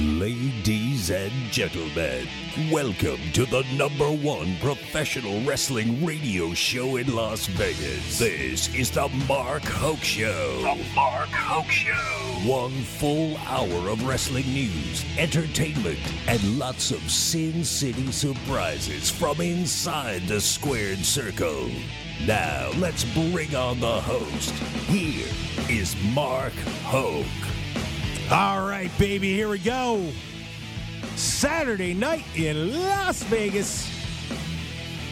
Ladies and gentlemen, welcome to the number one professional wrestling radio show in Las Vegas. This is the Mark Hoke Show. The Mark Hoke Show. One full hour of wrestling news, entertainment, and lots of Sin City surprises from inside the squared circle. Now, let's bring on the host. Here is Mark Hoke. All right, baby, here we go. Saturday night in Las Vegas.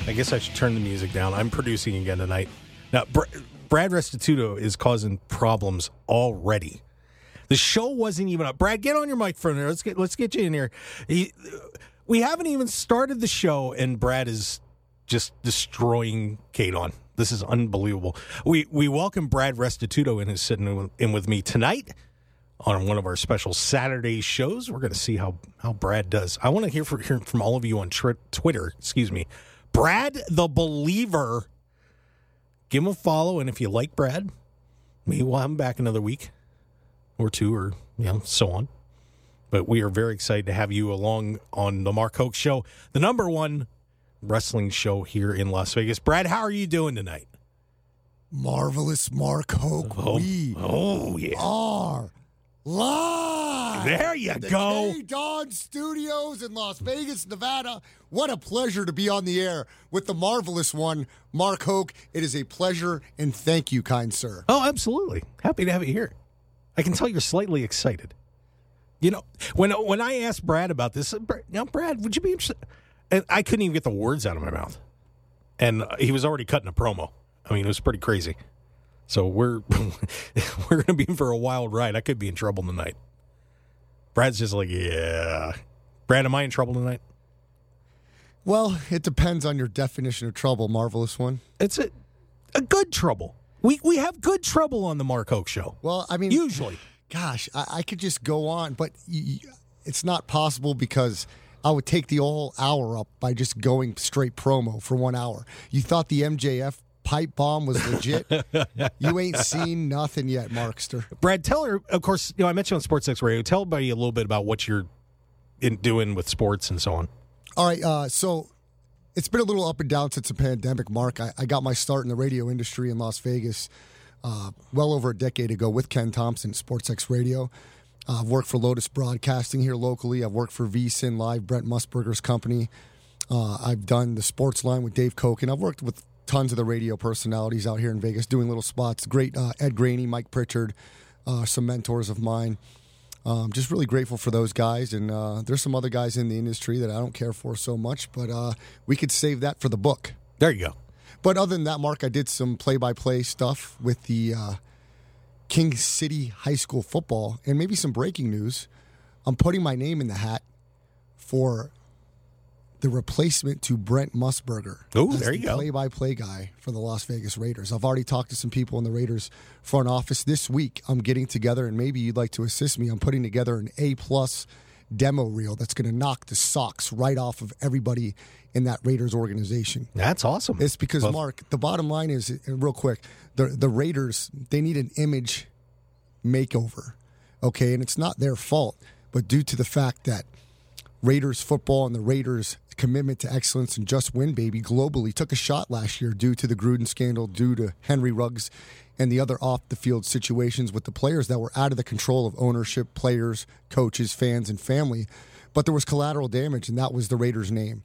I guess I should turn the music down. I'm producing again tonight. Now, Br- Brad Restituto is causing problems already. The show wasn't even up. Brad, get on your microphone. Here. Let's get let's get you in here. He, we haven't even started the show, and Brad is just destroying Kadon. This is unbelievable. We we welcome Brad Restituto in who's sitting in with me tonight on one of our special Saturday shows. We're going to see how how Brad does. I want to hear from, hear from all of you on tr- Twitter. Excuse me, Brad the Believer. Give him a follow, and if you like Brad, maybe we'll have him back another week or two, or you know, so on. But we are very excited to have you along on the Mark Hoke Show, the number one wrestling show here in Las Vegas. Brad, how are you doing tonight? Marvelous Mark Hoke. Oh, we oh yeah. are live. There you the go. K Dawn Studios in Las Vegas, Nevada. What a pleasure to be on the air with the marvelous one, Mark Hoke. It is a pleasure and thank you, kind sir. Oh, absolutely. Happy to have you here. I can tell you're slightly excited. You know, when when I asked Brad about this, uh, you know, Brad, would you be interested? And I couldn't even get the words out of my mouth, and uh, he was already cutting a promo. I mean, it was pretty crazy. So we're we're going to be in for a wild ride. I could be in trouble tonight. Brad's just like, yeah. Brad, am I in trouble tonight? Well, it depends on your definition of trouble, marvelous one. It's a a good trouble. We we have good trouble on the Mark Hoke show. Well, I mean, Usually. gosh, I, I could just go on, but y- y- it's not possible because I would take the whole hour up by just going straight promo for one hour. You thought the MJF pipe bomb was legit? you ain't seen nothing yet, Markster. Brad, tell her. Of course, you know I mentioned on Sports X Radio. Tell everybody a little bit about what you're in, doing with sports and so on. All right, uh, so it's been a little up and down since the pandemic, Mark. I, I got my start in the radio industry in Las Vegas uh, well over a decade ago with Ken Thompson, SportsX Radio. Uh, I've worked for Lotus Broadcasting here locally. I've worked for VSIN Live, Brent Musburger's company. Uh, I've done the sports line with Dave Cokin. I've worked with tons of the radio personalities out here in Vegas doing little spots. Great uh, Ed Graney, Mike Pritchard, uh, some mentors of mine. Um, just really grateful for those guys, and uh, there's some other guys in the industry that I don't care for so much, but uh, we could save that for the book. There you go. But other than that, Mark, I did some play-by-play stuff with the uh, King City High School football, and maybe some breaking news. I'm putting my name in the hat for the replacement to Brent Musburger. As there you the go. Play-by-play guy for the Las Vegas Raiders. I've already talked to some people in the Raiders front office this week. I'm getting together, and maybe you'd like to assist me. I'm putting together an A plus demo reel that's going to knock the socks right off of everybody in that Raiders organization. That's awesome. It's because Well, Mark, the bottom line is, uh, real quick, the the Raiders they need an image makeover, okay, and it's not their fault, but due to the fact that Raiders football and the Raiders commitment to excellence and just win baby globally took a shot last year due to the Gruden scandal, due to Henry Ruggs and the other off the field situations with the players that were out of the control of ownership, players, coaches, fans, and family. But there was collateral damage, and that was the Raiders' name.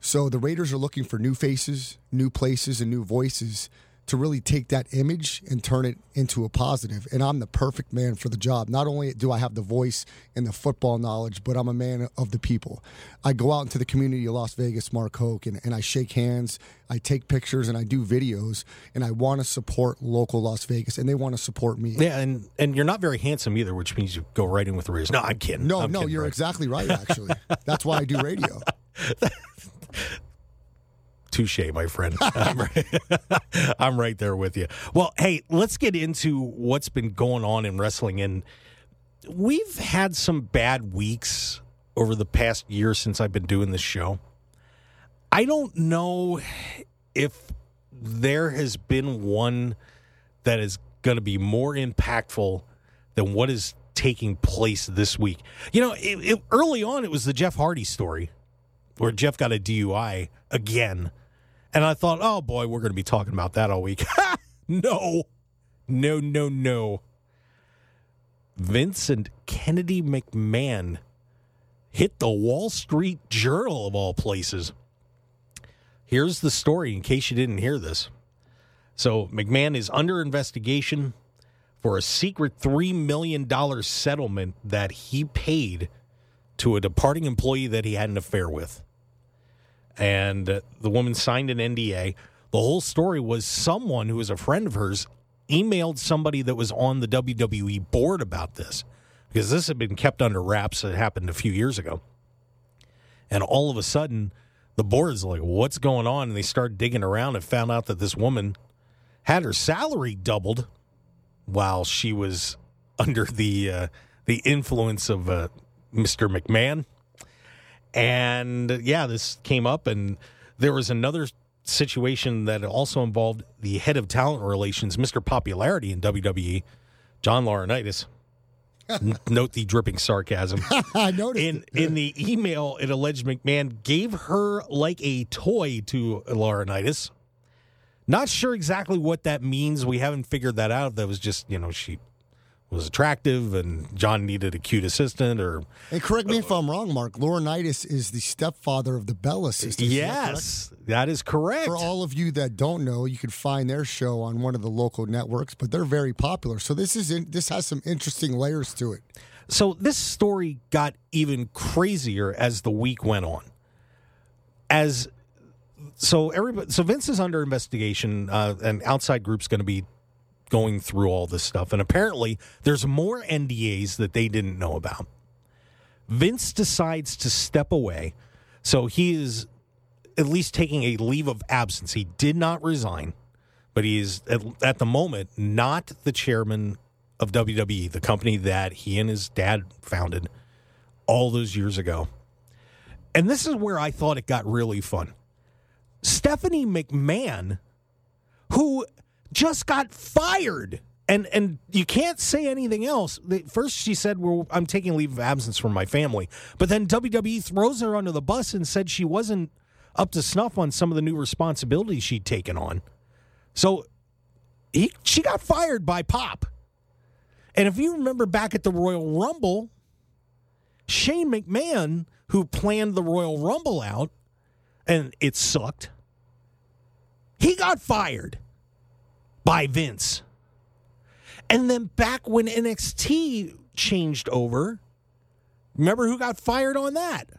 So the Raiders are looking for new faces, new places, and new voices to really take that image and turn it into a positive. And I'm the perfect man for the job. Not only do I have the voice and the football knowledge, but I'm a man of the people. I go out into the community of Las Vegas, Mark Hoke, and, and I shake hands, I take pictures, and I do videos. And I want to support local Las Vegas, and they want to support me. yeah, and and you're not very handsome either, which means you go right in with the Raiders. No, I'm kidding. No, I'm no, kidding, you're Brad. exactly right, actually. That's why I do radio. Touche, my friend. I'm right, I'm right there with you. Well, hey, let's get into what's been going on in wrestling. And we've had some bad weeks over the past year since I've been doing this show. I don't know if there has been one that is going to be more impactful than what is taking place this week. You know, it, it, early on, it was the Jeff Hardy story where Jeff got a DUI again. And I thought, oh boy, we're going to be talking about that all week. no, no, no, no. Vincent Kennedy McMahon hit the Wall Street Journal of all places. Here's the story in case you didn't hear this. So, McMahon is under investigation for a secret $3 million settlement that he paid to a departing employee that he had an affair with. And the woman signed an NDA. The whole story was someone who was a friend of hers emailed somebody that was on the WWE board about this because this had been kept under wraps. It happened a few years ago. And all of a sudden, the board's like, what's going on? And they start digging around and found out that this woman had her salary doubled while she was under the uh, the influence of uh, Mr. McMahon. And yeah, this came up, and there was another situation that also involved the head of talent relations, Mr. Popularity in WWE, John Laurinaitis. Note the dripping sarcasm. I noticed. In in the email, it alleged McMahon gave her like a toy to Laurinaitis. Not sure exactly what that means. We haven't figured that out. That was just you know she was attractive and John needed a cute assistant or and correct me if I'm wrong, Mark. Laurinaitis is the stepfather of the Bella sisters. Is yes, that is correct. For all of you that don't know, you can find their show on one of the local networks, but they're very popular. So this is in, this has some interesting layers to it. So this story got even crazier as the week went on. As so everybody so Vince is under investigation. Uh, an outside group's going to be going through all this stuff, and apparently there's more NDAs that they didn't know about. Vince decides to step away, so he is at least taking a leave of absence. He did not resign, but he is at, at the moment not the chairman of WWE, the company that he and his dad founded all those years ago. And this is where I thought it got really fun. Stephanie McMahon, who just got fired, and and you can't say anything else. First, she said, "Well, I'm taking leave of absence from my family," but then WWE throws her under the bus and said she wasn't up to snuff on some of the new responsibilities she'd taken on. So he, she got fired by Pop. And if you remember back at the Royal Rumble, Shane McMahon, who planned the Royal Rumble out, and it sucked, he got fired by Vince. And then back when NXT changed over, remember who got fired on that?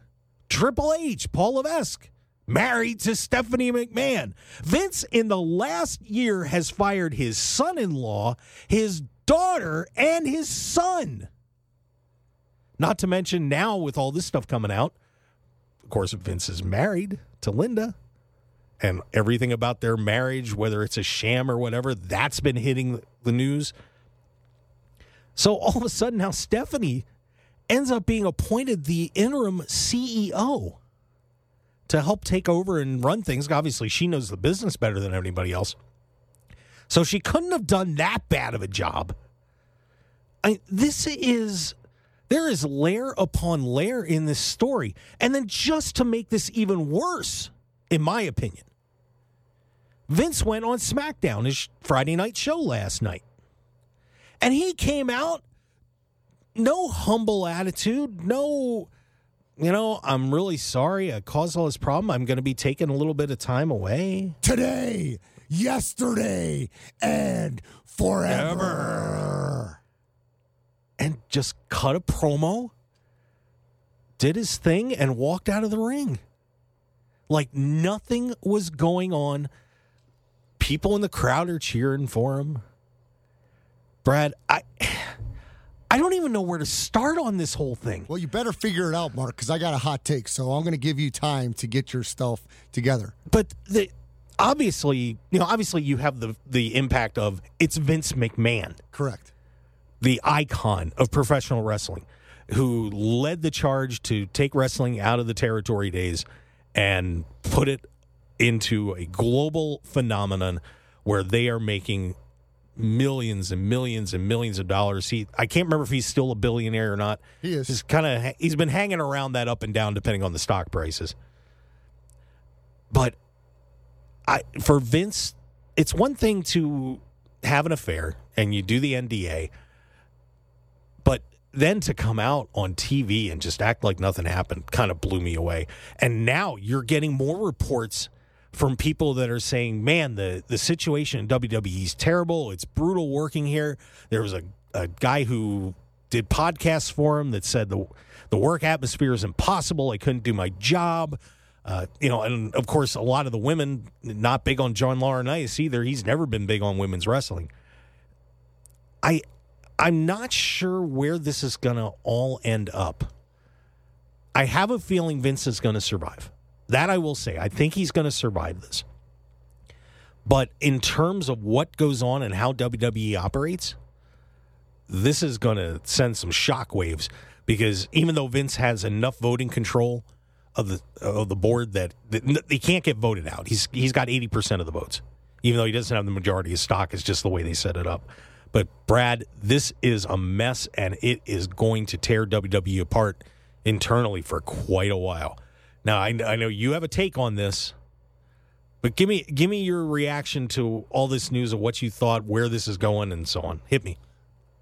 Triple H, Paul Levesque, married to Stephanie McMahon. Vince, in the last year, has fired his son in law, his daughter, and his son. Not to mention now, with all this stuff coming out, of course, Vince is married to Linda. And everything about their marriage, whether it's a sham or whatever, that's been hitting the news. So all of a sudden now Stephanie ends up being appointed the interim CEO to help take over and run things. Obviously, she knows the business better than anybody else. So she couldn't have done that bad of a job. I, this is there is layer upon layer in this story. And then just to make this even worse, in my opinion, Vince went on SmackDown, his Friday night show last night. And he came out, no humble attitude, no, you know, I'm really sorry I caused all this problem. I'm going to be taking a little bit of time away. Today, yesterday, and forever. And just cut a promo, did his thing, and walked out of the ring. Like nothing was going on. People in the crowd are cheering for him. Brad, I I don't even know where to start on this whole thing. Well, you better figure it out, Mark, because I got a hot take. So I'm going to give you time to get your stuff together. But the obviously, you know, obviously you have the the impact of it's Vince McMahon, Correct. the icon of professional wrestling, who led the charge to take wrestling out of the territory days and put it into a global phenomenon where they are making millions and millions and millions of dollars. He I can't remember if he's still a billionaire or not. He is. He's kind of he's been hanging around that up and down depending on the stock prices. But I for Vince, it's one thing to have an affair and you do the NDA, but then to come out on TV and just act like nothing happened kind of blew me away. And now you're getting more reports from people that are saying, "Man, the the situation in WWE is terrible. It's brutal working here." There was a a guy who did podcasts for him that said the the work atmosphere is impossible. I couldn't do my job. Uh, you know, and of course, a lot of the women not big on John Laurinaitis either. He's never been big on women's wrestling. I I'm not sure where this is going to all end up. I have a feeling Vince is going to survive. That I will say. I think he's going to survive this. But in terms of what goes on and how WWE operates, this is going to send some shockwaves because even though Vince has enough voting control of the of the board that, that he can't get voted out. He's he's got 80% of the votes. Even though he doesn't have the majority of stock, it's just the way they set it up. But Brad, this is a mess and it is going to tear WWE apart internally for quite a while. Now, I, I know you have a take on this, but give me give me your reaction to all this news of what you thought, where this is going, and so on. Hit me.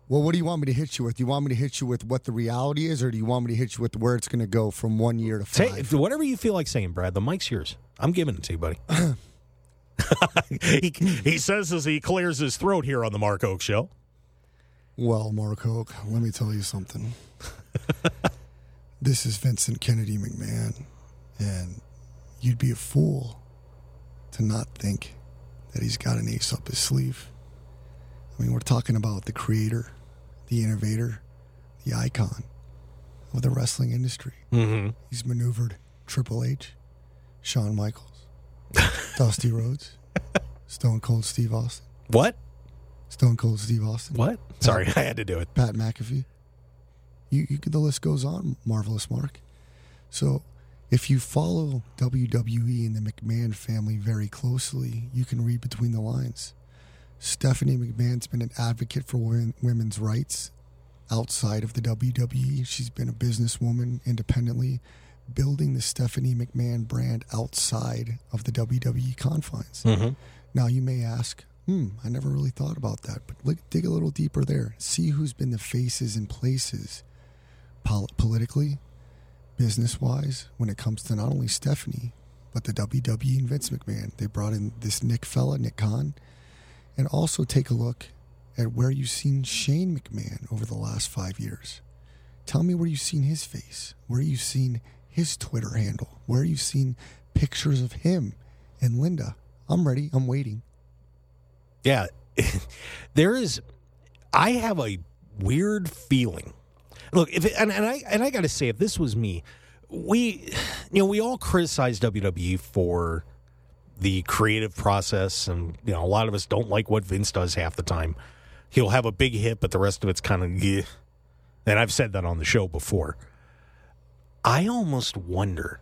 Well, what do you want me to hit you with? Do you want me to hit you with what the reality is, or do you want me to hit you with where it's going to go from one year to Say, five? whatever you feel like saying, Brad. The mic's yours. I'm giving it to you, buddy. he, he says as he clears his throat here on the Mark Hoke Show. Well, Mark Hoke, let me tell you something. this is Vincent Kennedy McMahon, and you'd be a fool to not think that he's got an ace up his sleeve. I mean, we're talking about the creator, the innovator, the icon of the wrestling industry. Mm-hmm. He's maneuvered Triple H, Shawn Michaels, Dusty Rhodes, Stone Cold Steve Austin, What? Stone Cold Steve Austin, What? Sorry, I had to do it. Pat McAfee. You, you the list goes on, marvelous Mark. So, if you follow WWE and the McMahon family very closely, you can read between the lines. Stephanie McMahon's been an advocate for women, women's rights outside of the WWE. She's been a businesswoman independently, building the Stephanie McMahon brand outside of the WWE confines. Mm-hmm. Now, you may ask, hmm, I never really thought about that, but look, dig a little deeper there. See who's been the faces and places pol- politically, business wise, when it comes to not only Stephanie, but the WWE and Vince McMahon. They brought in this Nick fella, Nick Khan. And also take a look at where you've seen Shane McMahon over the last five years. Tell me where you've seen his face, where you've seen his Twitter handle, where you've seen pictures of him and Linda. I'm ready. I'm waiting. Yeah, there is. I have a weird feeling. Look, if it, and, and I and I got to say, if this was me, we, you know, we all criticize WWE for the creative process, and you know, a lot of us don't like what Vince does half the time. He'll have a big hit, but the rest of it's kind of, yeah. and I've said that on the show before. I almost wonder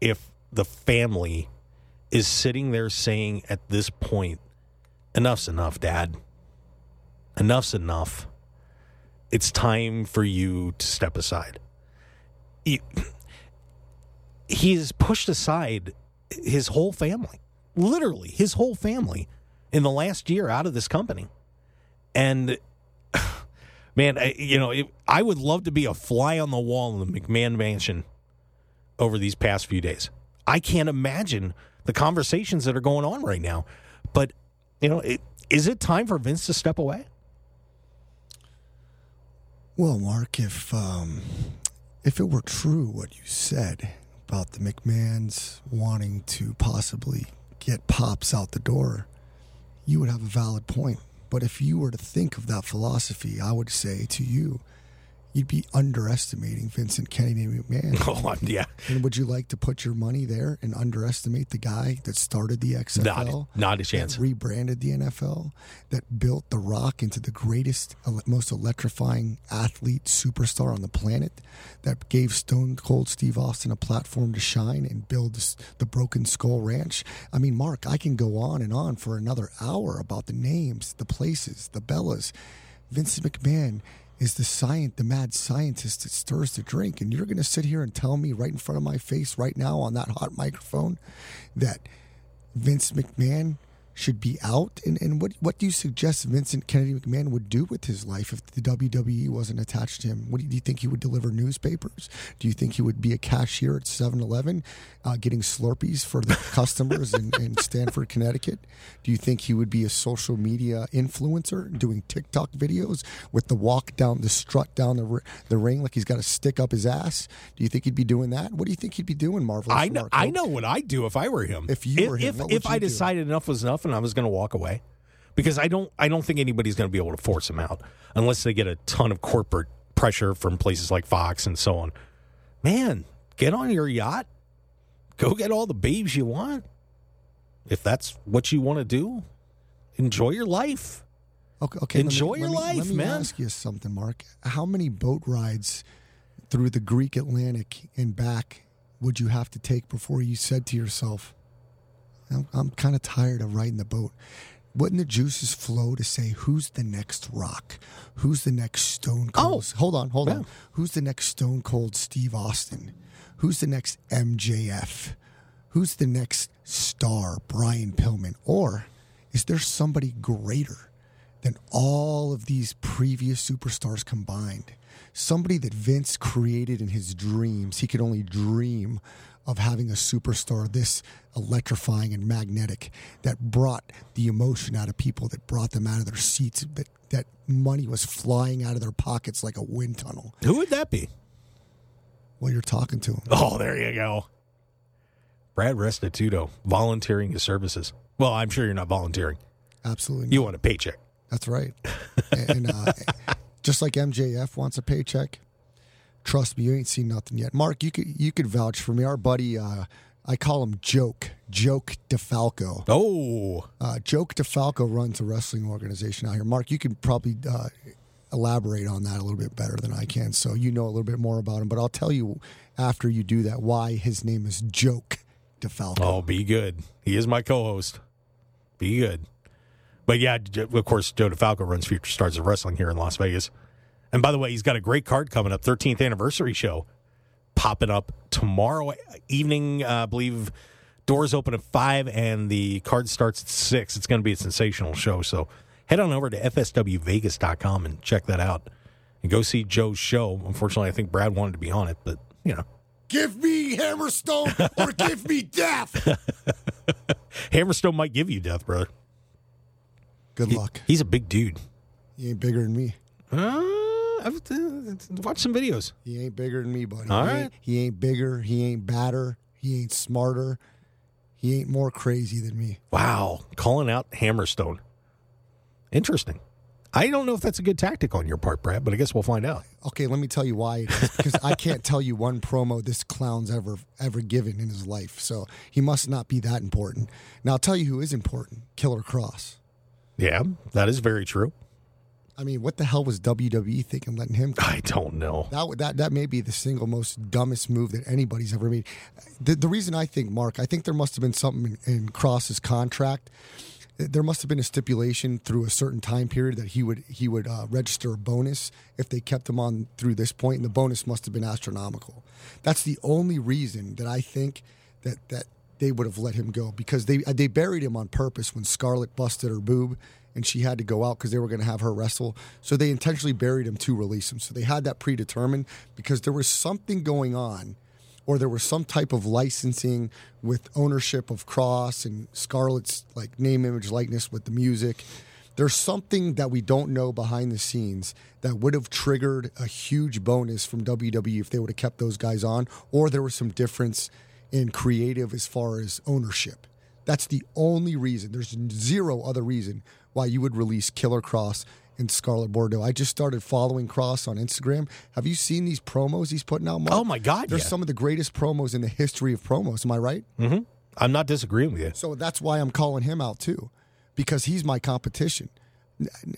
if the family is sitting there saying at this point, enough's enough, Dad. Enough's enough. It's time for you to step aside. He, has pushed aside his whole family, literally his whole family, in the last year out of this company. And man, I, you know, it, I would love to be a fly on the wall in the McMahon mansion over these past few days. I can't imagine the conversations that are going on right now. But you know, it, is it time for Vince to step away? Well, Mark, if um, if it were true what you said about the McMahons wanting to possibly get pops out the door, you would have a valid point. But if you were to think of that philosophy, I would say to you, you'd be underestimating Vincent Kennedy McMahon. Oh, yeah. And would you like to put your money there and underestimate the guy that started the XFL? Not, not a chance. That rebranded the NFL, that built The Rock into the greatest, most electrifying athlete superstar on the planet, that gave Stone Cold Steve Austin a platform to shine and build this, the Broken Skull Ranch. I mean, Mark, I can go on and on for another hour about the names, the places, the Bellas. Vincent McMahon is the science, the mad scientist that stirs the drink, and you're going to sit here and tell me right in front of my face right now on that hot microphone that Vince McMahon should be out? And, and what, what do you suggest Vincent Kennedy McMahon would do with his life if the WWE wasn't attached to him? What do you, do you think he would deliver newspapers? Do you think he would be a cashier at 7 Eleven uh, getting Slurpees for the customers in, in Stamford, Connecticut? Do you think he would be a social media influencer doing TikTok videos with the walk down, the strut down the, the ring like he's got a stick up his ass? Do you think he'd be doing that? What do you think he'd be doing, Marvel? I know, I know what I'd do if I were him. If you were him, if, if I do? decided enough was enough and I was going to walk away, because I don't, I don't think anybody's going to be able to force him out unless they get a ton of corporate pressure from places like Fox and so on. Man, get on your yacht, go get all the babes you want. If that's what you want to do, enjoy your life. Okay, okay. me- Enjoy let your me- life, let me man. ask you something, Mark. How many boat rides through the Greek Atlantic and back would you have to take before you said to yourself, "I'm, I'm kind of tired of riding the boat"? Wouldn't the juices flow to say who's the next Rock, who's the next Stone oh, Cold? Oh, hold on, hold Oh, on. Who's the next Stone Cold Steve Austin? Who's the next MJF? Who's the next star Brian Pillman? Or is there somebody greater than all of these previous superstars combined? Somebody that Vince created in his dreams. He could only dream of having a superstar this electrifying and magnetic that brought the emotion out of people, that brought them out of their seats, that, that money was flying out of their pockets like a wind tunnel. Who would that be? Well, you're talking to him. Oh, there you go. Brad Restituto volunteering his services. Well, I'm sure you're not volunteering. Absolutely. You want a paycheck. That's right. and uh, just like MJF wants a paycheck, trust me, you ain't seen nothing yet. Mark, you could you could vouch for me. Our buddy, uh, I call him Joke, Joke DeFalco. Oh, Uh, Joke DeFalco runs a wrestling organization out here. Mark, you can probably uh, elaborate on that a little bit better than I can. So you know a little bit more about him. But I'll tell you after you do that why his name is Joke DeFalco. oh, be good. He is my co-host. Be good. But yeah, of course, Joe DeFalco runs Future Stars of Wrestling here in Las Vegas. And by the way, he's got a great card coming up, 13th anniversary show popping up tomorrow evening. Uh, I believe doors open at 5 and the card starts at 6. It's going to be a sensational show. So head on over to fswvegas.com and check that out and go see Joe's show. Unfortunately, I think Brad wanted to be on it, but you know, Give me Hammerstone or give me death. Hammerstone might give you death, brother. Good He- luck. he's a big dude. He ain't bigger than me. Uh, I've uh, watched some videos. He ain't bigger than me, buddy. All he, right. ain't, he ain't bigger. He ain't badder. He ain't smarter. He ain't more crazy than me. Wow, calling out Hammerstone. Interesting. I don't know if that's a good tactic on your part, Brad, but I guess we'll find out. Okay, let me tell you why. Because I can't tell you one promo this clown's ever ever given in his life. So he must not be that important. Now I'll tell you who is important. Killer Kross. Yeah, that is very true. I mean, what the hell was WWE thinking letting him I don't know. That that that may be the single most dumbest move that anybody's ever made. The, the reason I think Mark, I think there must have been something in, in Kross's contract. There must have been a stipulation through a certain time period that he would he would uh, register a bonus if they kept him on through this point, and the bonus must have been astronomical. That's the only reason that I think that that they would have let him go because they they buried him on purpose when Scarlett busted her boob and she had to go out because they were going to have her wrestle. So they intentionally buried him to release him. So they had that predetermined because there was something going on, or there was some type of licensing with ownership of Kross and Scarlett's like name, image, likeness with the music. There's something that we don't know behind the scenes that would have triggered a huge bonus from WWE if they would have kept those guys on, or there was some difference in creative as far as ownership. That's the only reason. There's zero other reason why you would release Killer Kross and Scarlett Bordeaux. I just started following Kross on Instagram. Have you seen these promos he's putting out? Mark? Oh, my God, They're yeah. some of the greatest promos in the history of promos. Am I right? Mm-hmm. I'm not disagreeing with you. So that's why I'm calling him out too, because he's my competition.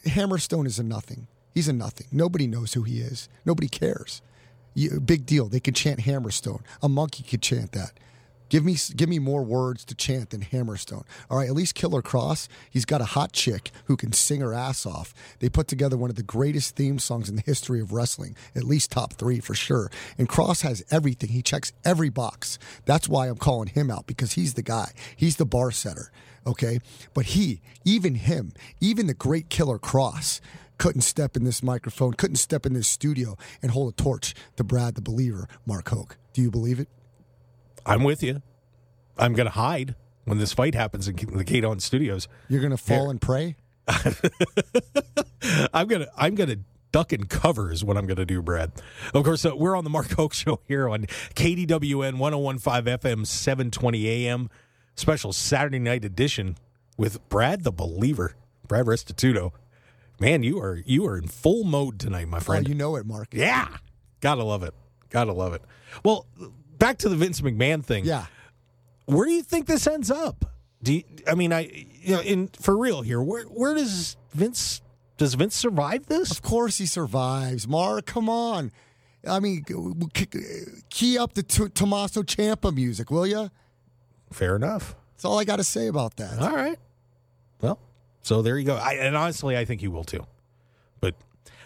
Hammerstone is a nothing. He's a nothing. Nobody knows who he is. Nobody cares. You, big deal. They could chant Hammerstone. A monkey could chant that. Give me give me more words to chant than Hammerstone. All right, at least Killer Kross, he's got a hot chick who can sing her ass off. They put together one of the greatest theme songs in the history of wrestling, at least top three for sure. And Kross has everything. He checks every box. That's why I'm calling him out because he's the guy. He's the bar setter. Okay, but he, even him, even the great Killer Kross. Couldn't step in this microphone, couldn't step in this studio and hold a torch to Brad the Believer, Mark Hoke. Do you believe it? I'm with you. I'm going to hide when this fight happens in the Kate On Studios. You're going to fall and pray? I'm gonna I'm gonna duck and cover is what I'm gonna do, Brad. Of course, uh, we're on the Mark Hoke Show here on KDWN 1015 FM 720 AM special Saturday night edition with Brad the Believer, Brad Restituto. Man, you are you are in full mode tonight, my Oh, friend. you know it, Mark. yeah, gotta love it, gotta love it. Well, back to the Vince McMahon thing. Yeah. where do you think this ends up? Do you, I mean I you know in for real here? Where where does Vince does Vince survive this? Of course he survives. Mark, come on. I mean, key up the T- Tommaso Ciampa music, will you? Fair enough. That's all I got to say about that. All right. Well, so there you go. I, and honestly, I think he will too.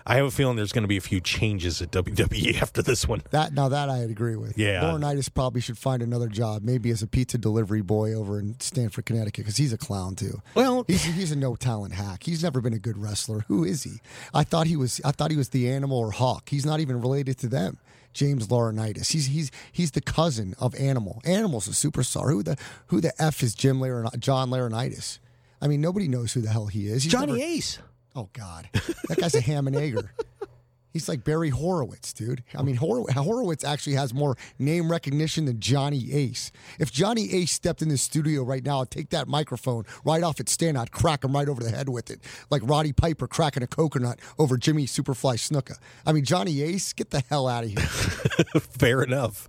I have a feeling there's going to be a few changes at WWE after this one. That now that I'd agree with. Yeah. Laurinaitis probably should find another job, maybe as a pizza delivery boy over in Stamford, Connecticut, because he's a clown too. Well, He's he's a no talent hack. He's never been a good wrestler. Who is he? I thought he was. I thought he was the animal or hawk. He's not even related to them. James Laurinaitis. He's he's he's the cousin of Animal. Animal's a superstar. Who the who the f is Jim Laurin, John Laurinaitis? I mean, nobody knows who the hell he is. He's Johnny never- Ace. Oh God, that guy's a ham and egger. He's like Barry Horowitz, dude. I mean, Hor- Horowitz actually has more name recognition than Johnny Ace. If Johnny Ace stepped in the studio right now, I'd take that microphone right off its stand, I'd crack him right over the head with it, like Roddy Piper cracking a coconut over Jimmy Superfly Snuka. I mean, Johnny Ace, get the hell out of here. Fair enough.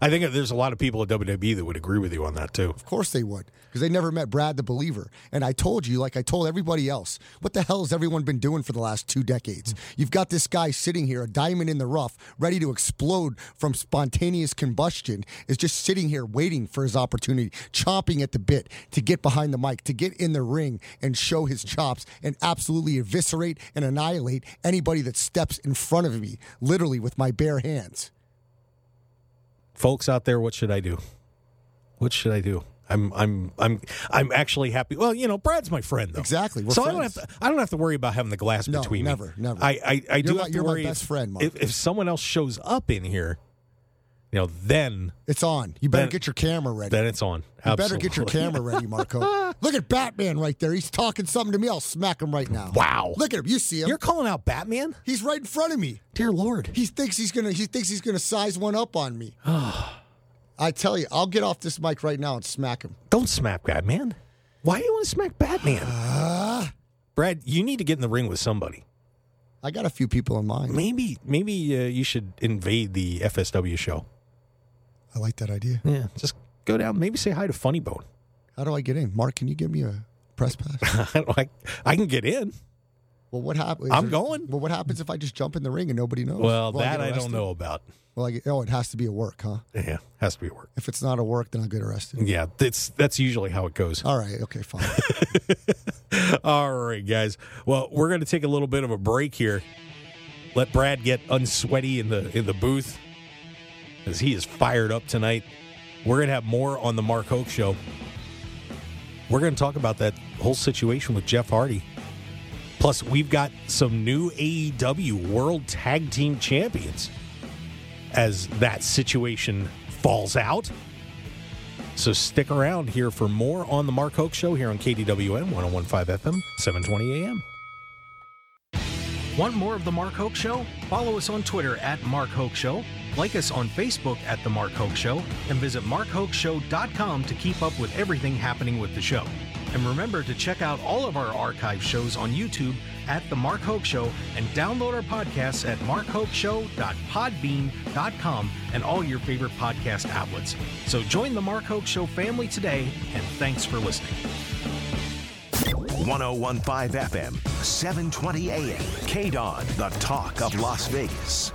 I think there's a lot of people at WWE that would agree with you on that too. Of course they would, because they never met Brad the Believer. And I told you, like I told everybody else, what the hell has everyone been doing for the last two decades? You've got this guy sitting here, a diamond in the rough, ready to explode from spontaneous combustion, is just sitting here waiting for his opportunity, chomping at the bit to get behind the mic, to get in the ring and show his chops and absolutely eviscerate and annihilate anybody that steps in front of me, literally with my bare hands. Folks out there, what should I do? What should I do? I'm I'm I'm I'm actually happy. Well, you know, Brad's my friend though. Exactly. We're so I don't have to I don't have to worry about having the glass No, between never, me. never. I I, I do my- have to you're my worry best if, friend, Mark. If, if someone else shows up in here, you know, then It's on. You better Then- get your camera ready. then it's on. You better get your camera ready, Marco. Look at Batman right there. He's talking something to me. I'll smack him right now. Wow. Look at him. You see him? You're calling out Batman? he's right in front of me. Dear Lord. He thinks he's gonna. He thinks he's gonna size one up on me. I tell you, I'll get off this mic right now and smack him. Don't smack Batman. Why do you want to smack Batman? Ah. Brad, you need to get in the ring with somebody. I got a few people in mind. Maybe maybe uh, you should invade the FSW show. I like that idea. Yeah, just go down. Maybe say hi to Funny Bone. How do I get in? Mark, can you give me a press pass? I, I can get in. well, what happens? I'm going. Well, what happens if I just jump in the ring and nobody knows? Well, Will that get I don't know about. Well, I get, oh, it has to be a work, huh? Yeah, has to be a work. If it's not a work, then I'll get arrested. Yeah, that's that's usually how it goes. All right. Okay. Fine. All right, guys. Well, we're going to take a little bit of a break here. Let Brad get unsweaty in the in the booth as he is fired up tonight. We're going to have more on the Mark Hoke show. We're going to talk about that whole situation with Jeff Hardy. Plus, we've got some new AEW World Tag Team Champions as that situation falls out. So stick around here for more on the Mark Hoke Show here on KDWN 1015 FM, 720 AM. Want more of the Mark Hoke Show? Follow us on Twitter at Mark Hoke Show. Like us on Facebook at The Mark Hoke Show and visit markhokeshow.com to keep up with everything happening with the show. And remember to check out all of our archive shows on YouTube at The Mark Hoke Show and download our podcasts at markhokeshow.podbean.com and all your favorite podcast outlets. So join The Mark Hoke Show family today, and thanks for listening. 1015 FM, 720 AM. KDWN, the talk of Las Vegas.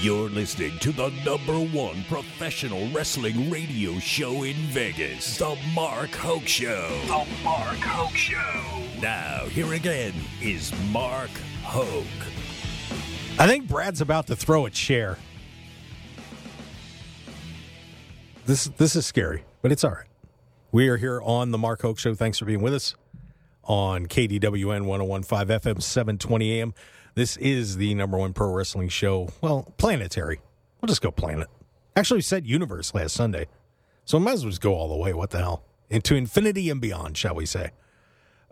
You're listening to the number one professional wrestling radio show in Vegas, The Mark Hoke Show. The Mark Hoke Show. Now, here again is Mark Hoke. I think Brad's about to throw a chair. This this is scary, but it's all right. We are here on the Mark Hoke Show. Thanks for being with us on KDWN 1015 FM 720 AM. This is the number one pro wrestling show. Well, planetary. We'll just go planet. Actually, said universe last Sunday. So we might as well just go all the way. What the hell? Into infinity and beyond, shall we say.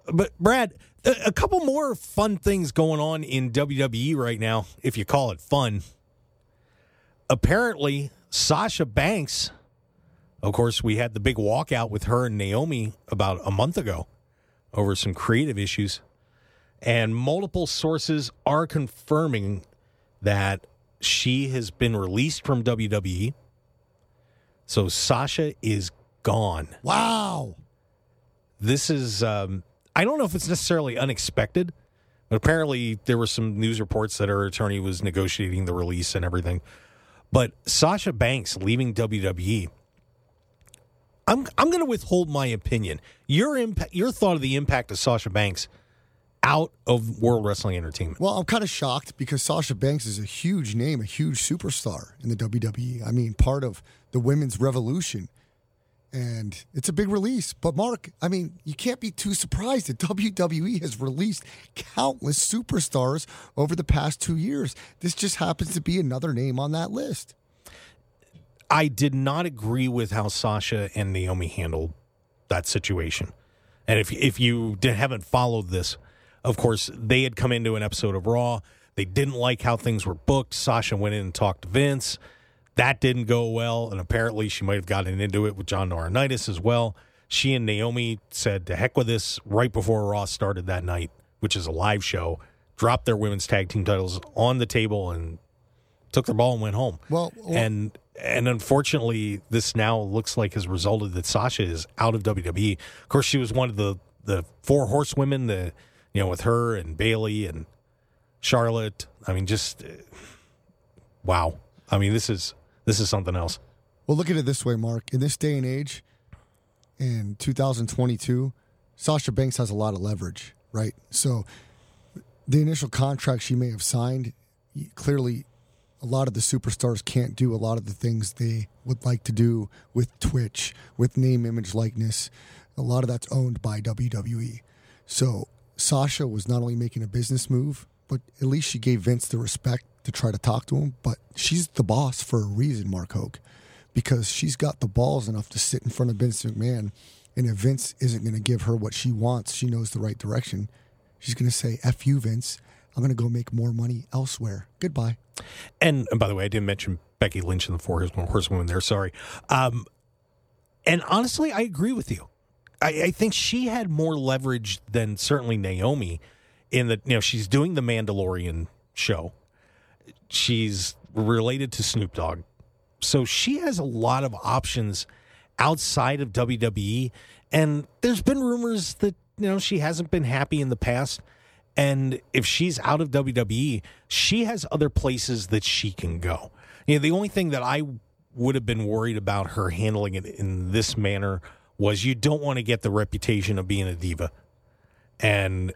But, Brad, a couple more fun things going on in WWE right now, if you call it fun. Apparently, Sasha Banks, of course, we had the big walkout with her and Naomi about a month ago over some creative issues. And multiple sources are confirming that she has been released from WWE. So Sasha is gone. Wow. This is, um, I don't know if it's necessarily unexpected, but apparently there were some news reports that her attorney was negotiating the release and everything. But Sasha Banks leaving WWE, I'm I'm going to withhold my opinion. Your impact, your thought of the impact of Sasha Banks out of World Wrestling Entertainment. Well, I'm kind of shocked because Sasha Banks is a huge name, a huge superstar in the WWE. I mean, part of the women's revolution. And it's a big release. But, Mark, I mean, you can't be too surprised that WWE has released countless superstars over the past two years. This just happens to be another name on that list. I did not agree with how Sasha and Naomi handled that situation. And if if you haven't followed this, of course, they had come into an episode of Raw. They didn't like how things were booked. Sasha went in and talked to Vince. That didn't go well, and apparently she might have gotten into it with John Laurinaitis as well. She and Naomi said, "To heck with this!" Right before Raw started that night, which is a live show, dropped their women's tag team titles on the table and took their ball and went home. Well, well and and unfortunately, this now looks like has resulted that Sasha is out of WWE. Of course, she was one of the the four horsewomen, the you know, with her and Bayley and Charlotte. I mean, just uh, wow. I mean, this is this is something else. Well, look at it this way, Mark. In this day and age, in 2022, Sasha Banks has a lot of leverage, right? So, the initial contract she may have signed, clearly, a lot of the superstars can't do a lot of the things they would like to do with Twitch, with name, image, likeness. A lot of that's owned by WWE. So Sasha was not only making a business move, but at least she gave Vince the respect to try to talk to him. But she's the boss for a reason, Mark Hoke, because she's got the balls enough to sit in front of Vince McMahon. And if Vince isn't going to give her what she wants, she knows the right direction. She's going to say, F you, Vince. I'm going to go make more money elsewhere. Goodbye. And, and by the way, I didn't mention Becky Lynch and the Four Horsewomen there. Sorry. Um, and honestly, I agree with you. I, I think she had more leverage than certainly Naomi in that you know she's doing the Mandalorian show. She's related to Snoop Dogg. So she has a lot of options outside of WWE and there's been rumors that you know she hasn't been happy in the past and if she's out of WWE, she has other places that she can go. You know, the only thing that I would have been worried about her handling it in this manner was you don't want to get the reputation of being a diva and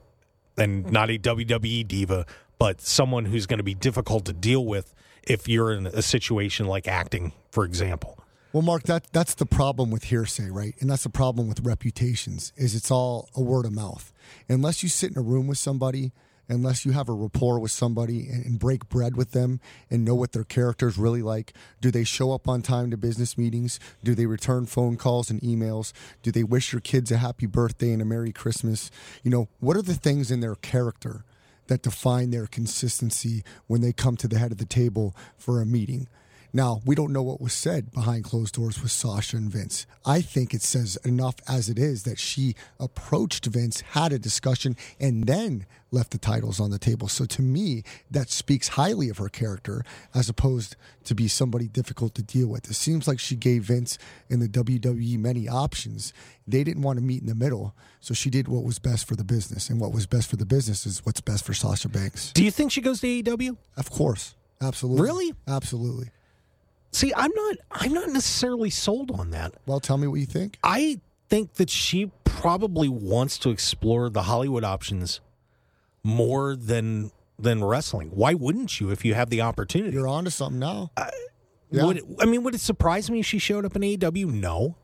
and not a WWE diva, but someone who's going to be difficult to deal with if you're in a situation like acting, for example. Well, Mark, that that's the problem with hearsay, right? And that's the problem with reputations is it's all a word of mouth. Unless you sit in a room with somebody unless you have a rapport with somebody and, and, break bread with them and know what their character is really like. Do they show up on time to business meetings? Do they return phone calls and emails? Do they wish your kids a happy birthday and a Merry Christmas? You know, what are the things in their character that define their consistency when they come to the head of the table for a meeting. Now, we don't know what was said behind closed doors with Sasha and Vince. I think it says enough as it is that she approached Vince, had a discussion, and then left the titles on the table. So to me, that speaks highly of her character as opposed to be somebody difficult to deal with. It seems like she gave Vince and the WWE many options. They didn't want to meet in the middle, so she did what was best for the business. And what was best for the business is what's best for Sasha Banks. Do you think she goes to AEW? Of course. Absolutely. Really? Absolutely. See, I'm not. I'm not necessarily sold on that. Well, tell me what you think. I think that she probably wants to explore the Hollywood options more than than wrestling. Why wouldn't you if you have the opportunity? You're on to something now. Uh, yeah. Would it, I mean, would it surprise me if she showed up in AEW? No,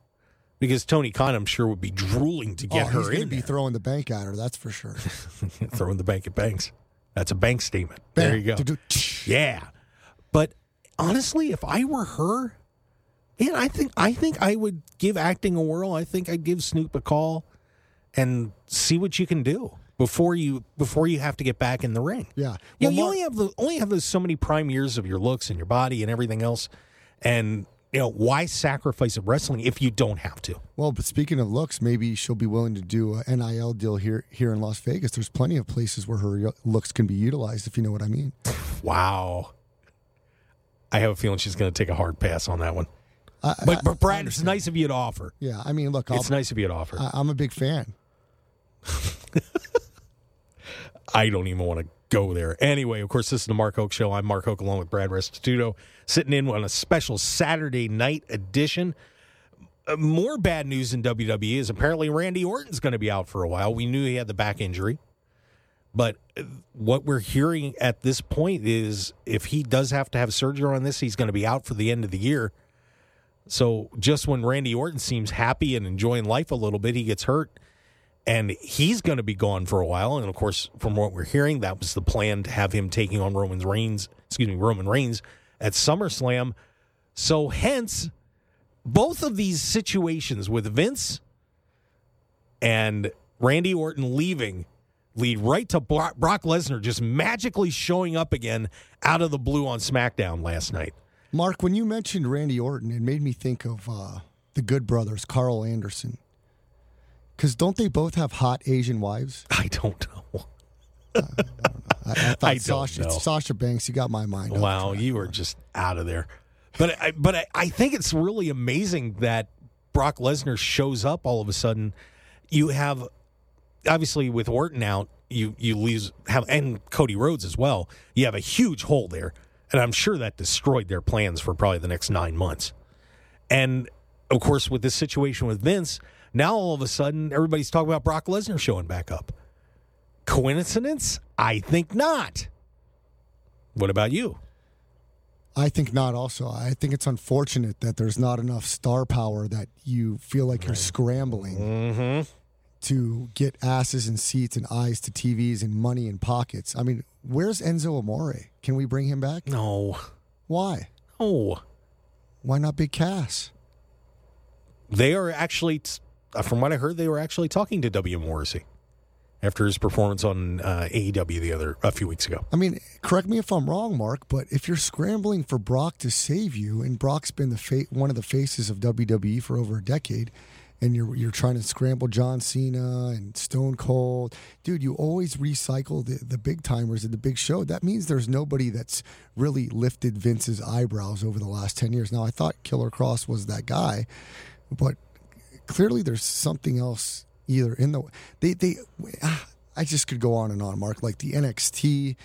because Tony Khan, I'm sure, would be drooling to get oh, her in. be there. throwing the bank at her. That's for sure. throwing the bank at banks. That's a bank statement. There you go. Bam. Yeah, but honestly, if I were her, and I think I think I would give acting a whirl. I think I'd give Snoop a call and see what you can do before you before you have to get back in the ring. Yeah. You, know, Well, you only have the only have those so many prime years of your looks and your body and everything else, and you know why sacrifice of wrestling if you don't have to. Well, but speaking of looks, maybe she'll be willing to do a NIL deal here here in Las Vegas. There's plenty of places where her looks can be utilized, if you know what I mean. Wow. I have a feeling she's going to take a hard pass on that one. I, But, I- but Brad, it's nice of you to offer. Yeah, I mean, look, I'll, It's nice of you to offer. I, I'm a big fan. I don't even want to go there. Anyway, of course, this is the Mark Hoke Show. I'm Mark Hoke along with Brad Restituto, sitting in on a special Saturday night edition. Uh, more bad news in WWE is apparently Randy Orton's going to be out for a while. We knew he had the back injury. But uh, what we're hearing at this point is if he does have to have surgery on this, he's going to be out for the end of the year. So just when Randy Orton seems happy and enjoying life a little bit, he gets hurt and he's going to be gone for a while. And of course, from what we're hearing, that was the plan to have him taking on Roman Reigns, excuse me, Roman Reigns at SummerSlam. So hence, both of these situations with Vince and Randy Orton leaving lead right to Brock, Lesnar just magically showing up again out of the blue on SmackDown last night. Mark, when you mentioned Randy Orton, it made me think of uh, the Good Brothers, Karl Anderson. Because don't they both have hot Asian wives? I don't know. I, I thought I don't Sasha, know. Sasha Banks, you got my mind. Wow, you are just out of there. But I, but I, I think it's really amazing that Brock Lesnar shows up all of a sudden. You have obviously with Orton out, you you lose have and Cody Rhodes as well. You have a huge hole there, and I'm sure that destroyed their plans for probably the next nine months. And of course, with this situation with Vince, now all of a sudden everybody's talking about Brock Lesnar showing back up. Coincidence? I think not. What about you? I think not. Also, I think it's unfortunate that there's not enough star power that you feel like you're scrambling Mm-hmm. To get asses and seats and eyes to TVs and money in pockets. I mean, where's Enzo Amore? Can we bring him back? No. Why? Oh. Why not Big Cass? They are actually, uh, from what I heard, they were actually talking to W. Morrissey after his performance on uh, AEW the other a few weeks ago. I mean, correct me if I'm wrong, Mark, but if you're scrambling for Brock to save you, and Brock's been the fa- one of the faces of WWE for over a decade, and you're you're trying to scramble John Cena and Stone Cold, dude, you always recycle the, the big timers at the big show. That means there's nobody that's really lifted Vince's eyebrows over the last ten years. Now, I thought Killer Kross was that guy, but clearly there's something else either in the they they I just could go on and on Mark like the NXT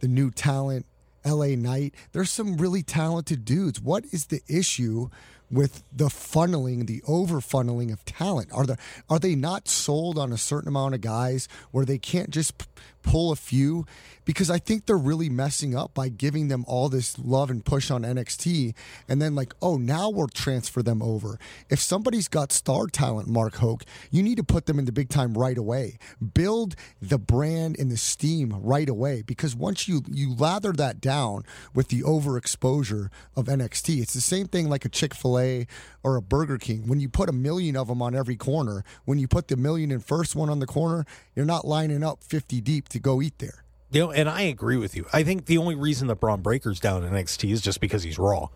the new talent LA Knight there's some really talented dudes what is the issue with the funneling the over funneling of talent. Are there are they not sold on a certain amount of guys where they can't just pull a few because I think they're really messing up by giving them all this love and push on NXT and then like oh now we'll transfer them over. If somebody's got star talent Mark Hoke you need to put them into big time right away. Build the brand and the steam right away because once you you lather that down with the overexposure of NXT it's the same thing like a Chick-fil-A or a Burger King. When you put a million of them on every corner when you put the million and first one on the corner you're not lining up 50 deep to go eat there You know, and I agree with you. I think the only reason that Bron Breakker's down in NXT is just because he's raw.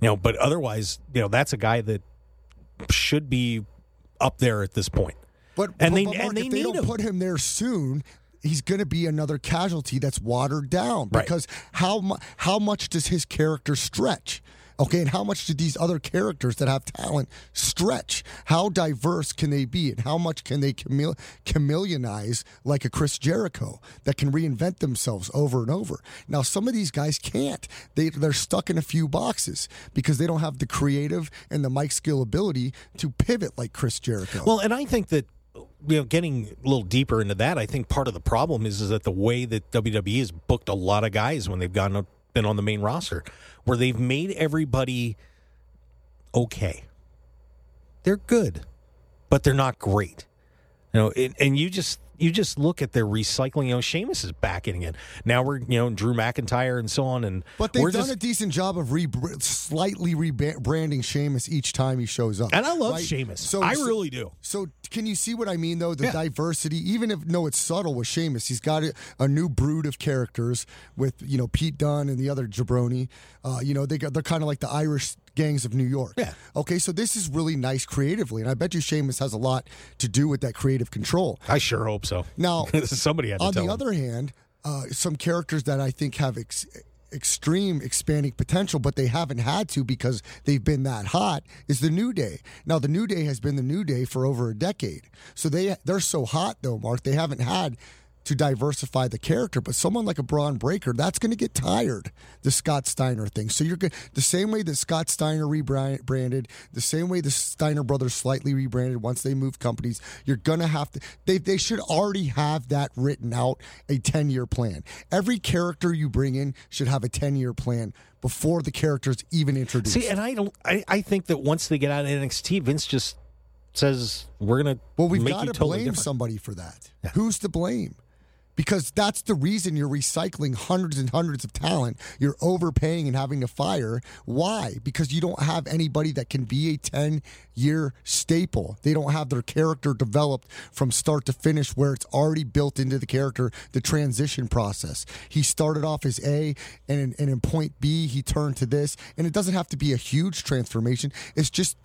You know, but otherwise, you know, that's a guy that should be up there at this point. But, And but- they- but and they if they need don't him. put him there soon, he's going to be another casualty that's watered down. Right. Because how mu- how much does his character stretch? Okay, and how much do these other characters that have talent stretch? How diverse can they be, and how much can they chamele- chameleonize like a Chris Jericho that can reinvent themselves over and over? Now, some of these guys can't. They they're stuck in a few boxes because they don't have the creative and the mic skill ability to pivot like Chris Jericho. Well, and I think that you know, getting a little deeper into that, I think part of the problem is is that the way that WWE has booked a lot of guys when they've gone been on the main roster, where they've made everybody okay. They're good, but they're not great. You know, and, and you just you just look at their recycling. You know, Sheamus is back in again. Now we're you know Drew McIntyre and so on, and But they've done just, a decent job of re- slightly rebranding Sheamus each time he shows up. and I love right? Sheamus. So I really do. So can you see what I mean though? The Yeah. diversity, even if no, it's subtle with Sheamus. He's got a, a new brood of characters with you know Pete Dunne and the other jabroni. Uh, you know they got they're kind of like the Irish gangs of New York. Yeah. Okay, so this is really nice creatively, and I bet you Sheamus has a lot to do with that creative control. I sure hope so. Now, somebody had to on the him. other hand, uh, some characters that I think have ex- extreme expanding potential, but they haven't had to because they've been that hot, is the New Day. Now, the New Day has been the New Day for over a decade, so they they're so hot though, Mark. They haven't had to diversify the character, but someone like a Bron Breakker, that's going to get tired. The Scott Steiner thing. So you're good. The same way that Scott Steiner rebranded, the same way the Steiner brothers slightly rebranded once they moved companies. You're gonna have to. They they should already have that written out a ten year plan. Every character you bring in should have a ten year plan before the character's even introduced. See, and I don't. I, I think that once they get out of NXT, Vince just says we're gonna. Well, we've got to totally blame different. somebody for that. Who's to blame? Because that's the reason you're recycling hundreds and hundreds of talent. You're overpaying and having to fire. Why? Because you don't have anybody that can be a 10 year staple. They don't have their character developed from start to finish where it's already built into the character, the transition process. He started off as A, and in, and in point B, he turned to this. And it doesn't have to be a huge transformation, it's just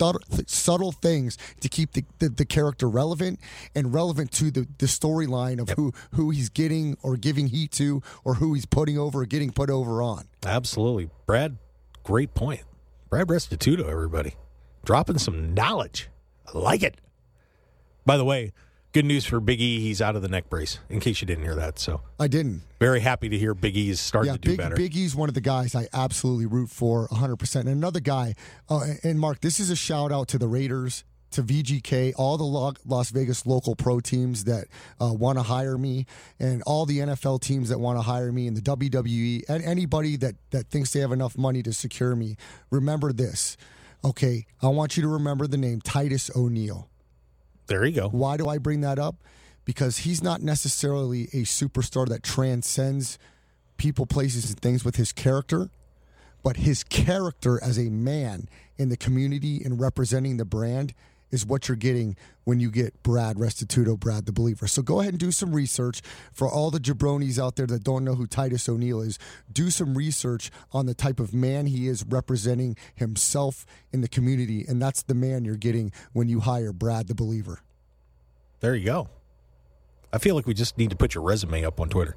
subtle things to keep the, the, the character relevant and relevant to the, the storyline of who, who he's getting or giving heat to or who he's putting over or getting put over on. Absolutely, Brad. Great point, Brad Restituto. Everybody, dropping some knowledge. I like it. By the way, good news for Big E. He's out of the neck brace. In case you didn't hear that, so I didn't. very happy to hear Big E is starting Yeah, to do Big, better. Big E's one of the guys I absolutely root for 100%. And another guy, uh, and Mark, this is a shout out to the Raiders, to VGK, all the Las Vegas local pro teams that uh, want to hire me, and all the NFL teams that want to hire me, and the WWE, and anybody that, that thinks they have enough money to secure me. Remember this. Okay, I want you to remember the name Titus O'Neil. there you go. Why do I bring that up? Because he's not necessarily a superstar that transcends people, places, and things with his character, but his character as a man in the community and representing the brand is what you're getting when you get Brad Restituto, Brad the Believer. So go ahead and do some research for all the jabronis out there that don't know who Titus O'Neil is. Do some research on the type of man he is representing himself in the community, and that's the man you're getting when you hire Brad the Believer. There you go. I feel like we just need to put your resume up on Twitter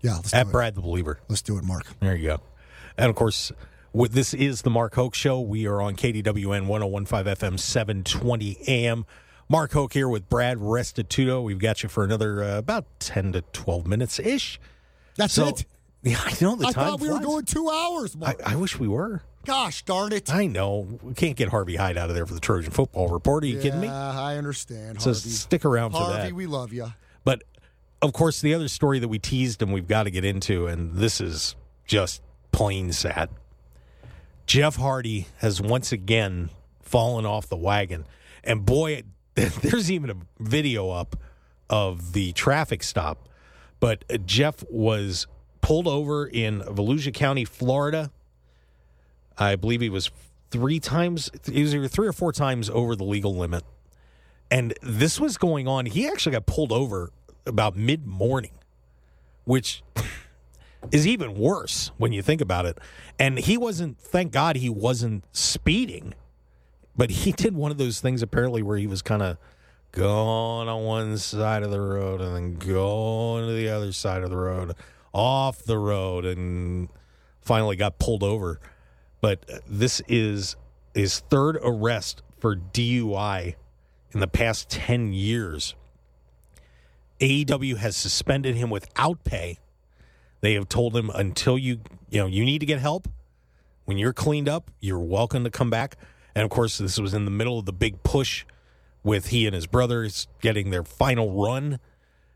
Yeah, let's at do it. Brad the Believer. Let's do it, Mark. There you go. And of course, this is the Mark Hoke Show. We are on KDWN 1015 FM, 720 AM. Mark Hoke here with Brad Restituto. We've got you for another uh, about 10 to 12 minutes ish. That's So, it. yeah, I know the I time thought we were flies. going two hours, I, Mark. I wish we were. Gosh darn it. I know. We can't get Harvey Hyde out of there for the Trojan Football Report. Are you kidding me? I understand. So Harvey. stick around for Harvey, that. we love you. But of course, the other story that we teased and we've got to get into, and this is just plain sad. Jeff Hardy has once again fallen off the wagon. And boy, there's even a video up of the traffic stop. But Jeff was pulled over in Volusia County, Florida. I believe he was three times, he was either three or four times over the legal limit. And this was going on. He actually got pulled over about mid morning which is even worse when you think about it. And he wasn't, thank God he wasn't speeding, but he did one of those things apparently where he was kind of going on one side of the road and then going to the other side of the road, off the road, and finally got pulled over. But this is his third arrest for DUI in the past 10 years. AEW has suspended him without pay. They have told him until you, you know, you need to get help. When you're cleaned up, you're welcome to come back. And of course, this was in the middle of the big push with he and his brothers getting their final run.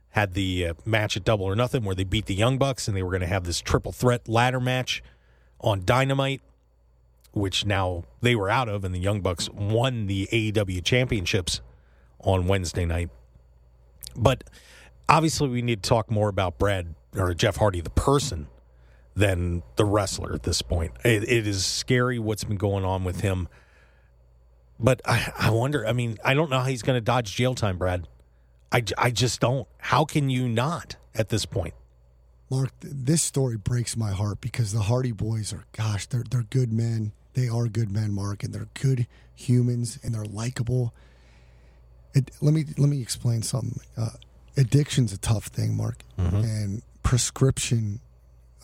Had the uh, match at Double or Nothing where they beat the Young Bucks, and they were going to have this triple threat ladder match on Dynamite, which now they were out of, and the Young Bucks won the AEW championships on Wednesday night. But obviously, we need to talk more about Brad or Jeff Hardy, the person, than the wrestler at this point. it, it is scary what's been going on with him. But I, I wonder, I mean, I don't know how he's going to dodge jail time, Brad. I, I just don't. How can you not at this point? Mark, this story breaks my heart because the Hardy Boys are, gosh, they're they're good men. They are good men, Mark, and they're good humans and they're likable. It, let me let me explain something. Uh, addiction's a tough thing, Mark, and prescription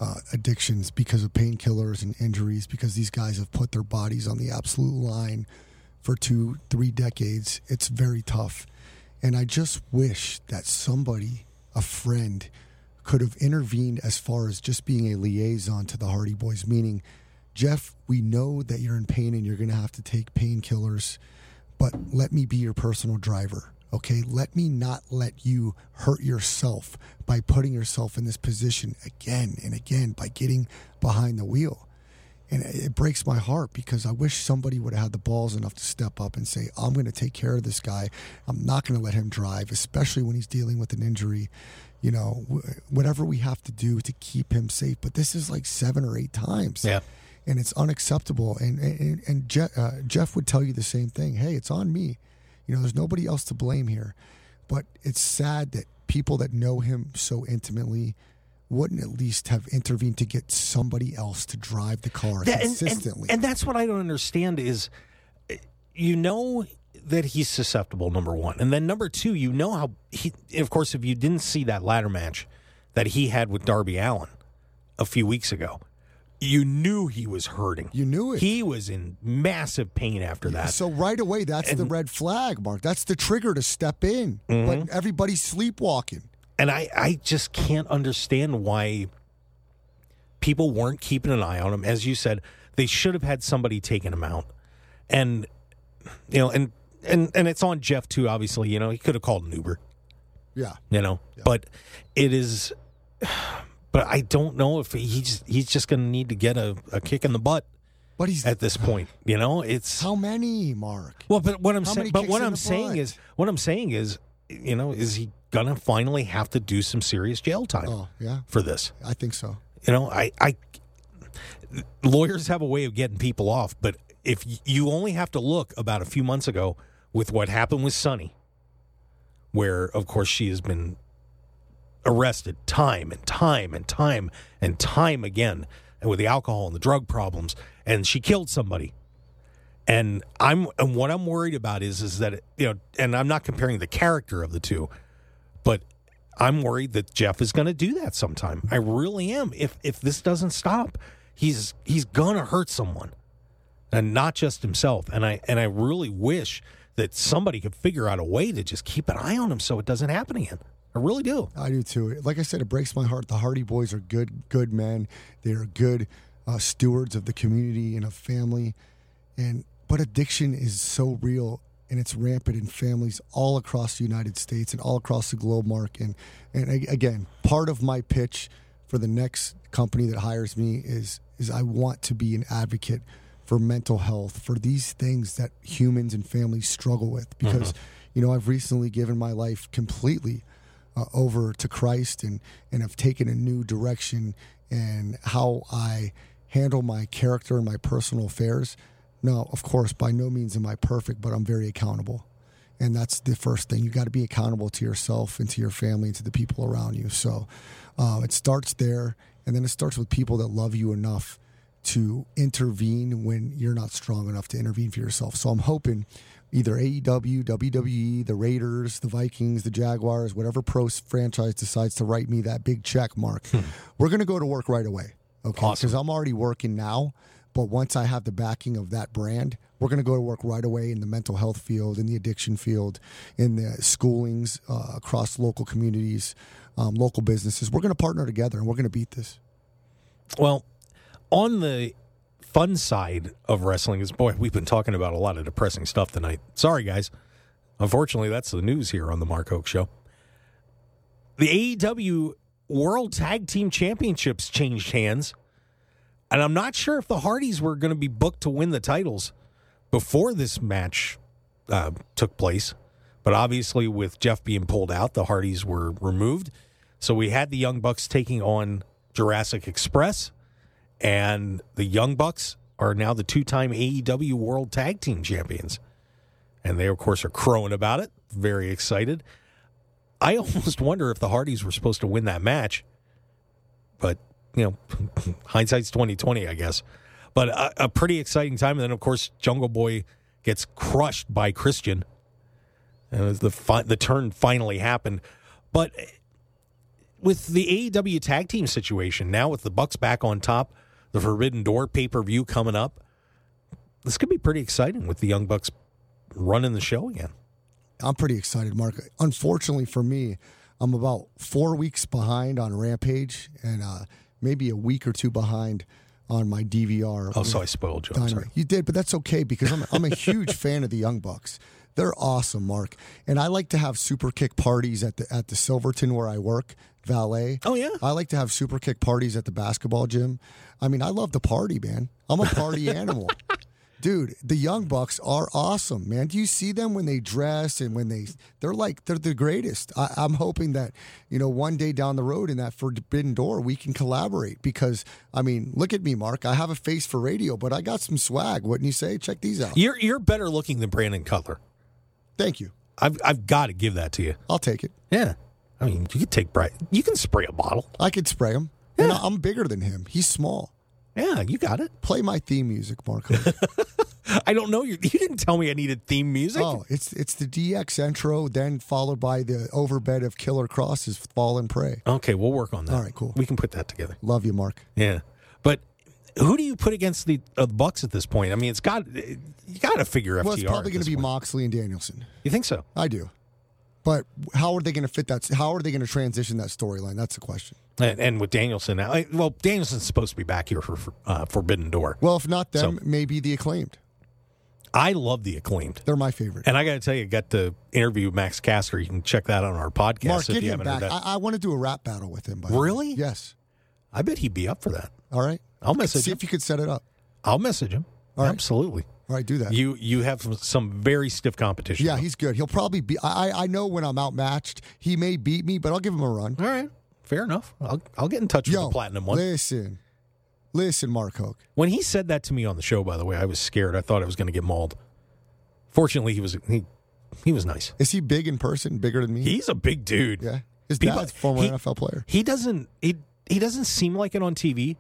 uh, addictions because of painkillers and injuries because these guys have put their bodies on the absolute line for two, three decades. It's very tough. And I just wish that somebody, a friend, could have intervened as far as just being a liaison to the Hardy Boys, meaning, Jeff, we know that you're in pain and you're going to have to take painkillers, but let me be your personal driver. Okay, let me not let you hurt yourself by putting yourself in this position again and again by getting behind the wheel. And it breaks my heart because I wish somebody would have had the balls enough to step up and say, I'm going to take care of this guy. I'm not going to let him drive, especially when he's dealing with an injury. You know, whatever we have to do to keep him safe. But this is like seven or eight times. Yeah. And it's unacceptable. And, and, and Jeff, uh, Jeff would tell you the same thing. Hey, it's on me. You know, there's nobody else to blame here. But it's sad that people that know him so intimately wouldn't at least have intervened to get somebody else to drive the car That- and- and- consistently. And, that's what I don't understand is you know that he's susceptible, number one. And then number two, you know how he, of course, if you didn't see that ladder match that he had with Darby Allin a few weeks ago, you knew he was hurting. You knew it. He was in massive pain after that. so right away, that's the red flag, Mark. That's the trigger to step in. Mm-hmm. But everybody's sleepwalking. And I, I just can't understand why people weren't keeping an eye on him. As you said, they should have had somebody taking him out. And you know, and and and it's on Jeff too, obviously, you know, he could have called an Uber, Yeah. you know. But it is but I don't know if he's he's just gonna need to get a, a kick in the butt But he's at this point. You know, it's How many, Mark? well, but what I'm saying, but what I'm saying is, what I'm saying is, you know, is he gonna finally have to do some serious jail time Oh, yeah. for this? I think so. You know, I, I lawyers have a way of getting people off, but if you only have to look about a few months ago with what happened with Sunny, where of course she has been arrested time and time and time and time again, and with the alcohol and the drug problems, and she killed somebody. And I'm and what I'm worried about is is that you know, and I'm not comparing the character of the two, but I'm worried that Jeff is going to do that sometime. I really am. If if this doesn't stop, he's he's going to hurt someone, and not just himself. And I and I really wish that somebody could figure out a way to just keep an eye on him so it doesn't happen again. I really do. I do too. Like I said, it breaks my heart. The Hardy Boys are good, good men. They are good uh, stewards of the community and of family. And but addiction is so real and it's rampant in families all across the United States and all across the globe, Mark. And and again, part of my pitch for the next company that hires me is is I want to be an advocate for mental health, for these things that humans and families struggle with. Because, you know, I've recently given my life completely uh, over to Christ and and have taken a new direction in how I handle my character and my personal affairs. Now, of course, by no means am I perfect, but I'm very accountable. and that's the first thing. You got to be accountable to yourself and to your family and to the people around you. So uh, it starts there, and then it starts with people that love you enough to intervene when you're not strong enough to intervene for yourself. So I'm hoping either AEW, WWE, the Raiders, the Vikings, the Jaguars, whatever pro franchise decides to write me that big check mark, we're going to go to work right away. Okay. Awesome. Because I'm already working now. But once I have the backing of that brand, we're going to go to work right away in the mental health field, in the addiction field, in the schoolings uh, across local communities, um, local businesses. We're going to partner together and we're going to beat this. Well, on the fun side of wrestling is boy, we've been talking about a lot of depressing stuff tonight. Sorry, guys. Unfortunately, that's the news here on the Mark Hoke Show. The AEW World Tag Team Championships changed hands, and I'm not sure if the Hardys were going to be booked to win the titles before this match uh, took place. But obviously, with Jeff being pulled out, the Hardys were removed. So we had the Young Bucks taking on Jurassic Express, and the Young Bucks are now the two-time AEW World Tag Team Champions, and they of course are crowing about it, very excited. I almost wonder if the Hardys were supposed to win that match, but you know, hindsight's twenty twenty, I guess. But a, a pretty exciting time, and then of course Jungle Boy gets crushed by Christian, and the fi- the turn finally happened. But with the AEW tag team situation now, with the Bucks back on top, the Forbidden Door pay per view coming up, this could be pretty exciting with the Young Bucks running the show again. I'm pretty excited, Mark. Unfortunately for me, I'm about four weeks behind on Rampage and uh, maybe a week or two behind on my DVR. Oh, so I spoiled you. I'm sorry. You did, but that's okay because I'm, I'm a huge fan of the Young Bucks. They're awesome, Mark. And I like to have super kick parties at the at the Silverton where I work, valet. Oh, yeah. I like to have super kick parties at the basketball gym. I mean, I love to party, man. I'm a party animal. Dude, the Young Bucks are awesome, man. Do you see them when they dress and when they they're like they're the greatest. I, I'm hoping that you know one day down the road in that Forbidden Door we can collaborate because I mean, look at me, Mark. I have a face for radio, but I got some swag. Wouldn't you say? Check these out. You're you're better looking than Brandon Cutler. Thank you. I've I've got to give that to you. I'll take it. Yeah. I mean, you could take Bright. You can spray a bottle. I could spray him. And I- I'm bigger than him. He's small. Yeah, you got it. Play my theme music, Mark. I don't know. You, you didn't tell me I needed theme music. oh, it's it's the DX intro, then followed by the overbed of Killer Kross's Fall and Pray. Okay, we'll work on that. All right, cool. We can put that together. Love you, Mark. Yeah, but who do you put against the uh, the Bucks at this point? I mean, it's got you got to figure FTR. Well, it's probably going to be point. Moxley and Danielson. You think so? I do. But how are they going to fit that? How are they going to transition that storyline? That's the question. And, and with Danielson now, well, Danielson's supposed to be back here for, for uh, Forbidden Door. Well, if not them, So- maybe the acclaimed. I love the acclaimed. They're my favorite. And I got to tell you, I got to interview Max Caster. You can check that on our podcast Mark, if get you him back. that. I, I want to do a rap battle with him. By the way. Really? Yes. I bet he'd be up for that. All right. I'll message See him. if you could set it up. I'll message him. All right. All right, do that. You you have some, some very stiff competition. yeah, though. he's good. He'll probably be. I I- I know when I'm outmatched, he may beat me, but I'll give him a run. all right. Fair enough. I'll I'll get in touch with the platinum one. listen, listen, Mark Hoke. When he said that to me on the show, by the way, I was scared. I thought I was going to get mauled. Fortunately, he was he he was nice. Is he big in person? Bigger than me? He's a big dude. yeah. His People- dad's a former he- NFL player. He doesn't he he doesn't seem like it on TV,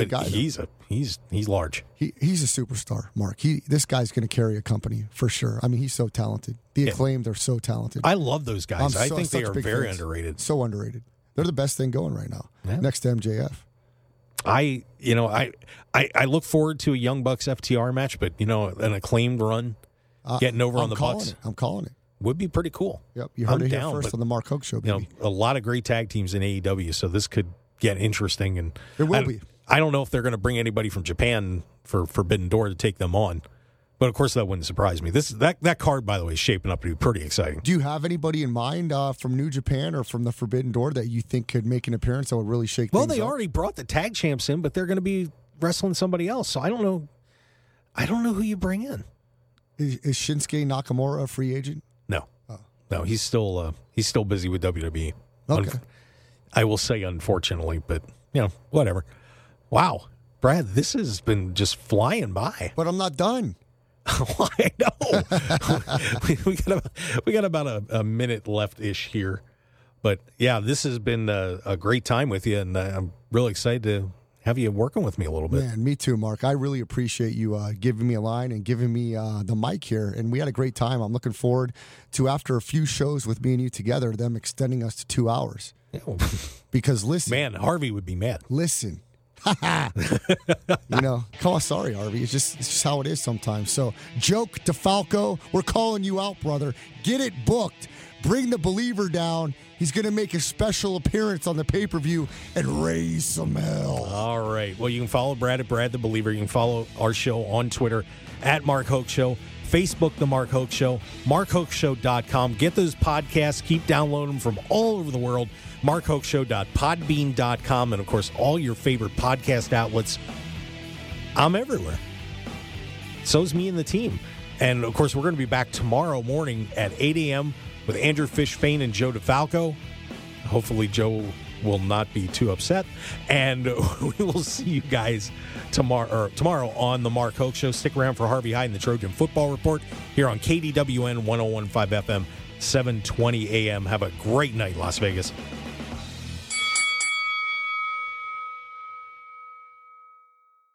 but guy, though. he's a he's he's large. He he's a superstar, Mark. He this guy's going to carry a company for sure. I mean, he's so talented. The Yeah. acclaimed are so talented. I love those guys. I think they are very fans. underrated. So underrated. They're the best thing going right now. Yeah. Next to MJF. I you know I, I I look forward to a Young Bucks FTR match, but you know an acclaimed run Uh, getting over I'm on the Bucks it. I'm calling it. would be pretty cool. Yep, you heard I'm it here down, first but- on the Mark Hoke Show, you know, a lot of great tag teams in AEW, so this could get interesting. And It will I, be. I don't know if they're going to bring anybody from Japan for Forbidden Door to take them on, but of course that wouldn't surprise me. This that that card, by the way, is shaping up to be pretty exciting. Do you have anybody in mind uh, from New Japan or from the Forbidden Door that you think could make an appearance that would really shake Well, they up? already brought the tag champs in, but they're going to be wrestling somebody else. So I don't know. I don't know who you bring in. Is, is Shinsuke Nakamura a free agent? No, no, he's still uh, he's still busy with WWE. Okay. Unf- I will say unfortunately, but you know whatever. Wow, Brad, this has been just flying by. But I'm not done. I know. we, we got about, we got about a, a minute left ish here, but yeah, this has been a, a great time with you, and I'm really excited to have you working with me a little bit. Man, me too, Mark. I really appreciate you uh, giving me a line and giving me uh, the mic here. And we had a great time. I'm looking forward to, after a few shows with me and you together, them extending us to two hours. Yeah. Because listen, Man, Harvey would be mad. listen. you know, come on, sorry, Harvey. It's just it's just how it is sometimes. So, Joe DeFalco, we're calling you out, brother. Get it booked. Bring the believer down. He's going to make a special appearance on the pay per view and raise some hell. All right. Well, you can follow Brad at Brad the Believer. You can follow our show on Twitter at Mark Hoke Show, Facebook, The Mark Hoke Show, markhokeshow.com. Get those podcasts. Keep downloading them from all over the world. markhokeshow.podbean.com. And, of course, all your favorite podcast outlets. I'm everywhere. So's me and the team. And, of course, we're going to be back tomorrow morning at 8 a.m. with Andrew Fishfane and Joe DeFalco. Hopefully, Joe will not be too upset. And we will see you guys tomorrow or tomorrow on the Mark Hoke Show. Stick around for Harvey Hyde and the Trojan Football Report here on KDWN 1015 FM, 720 AM. Have a great night, Las Vegas.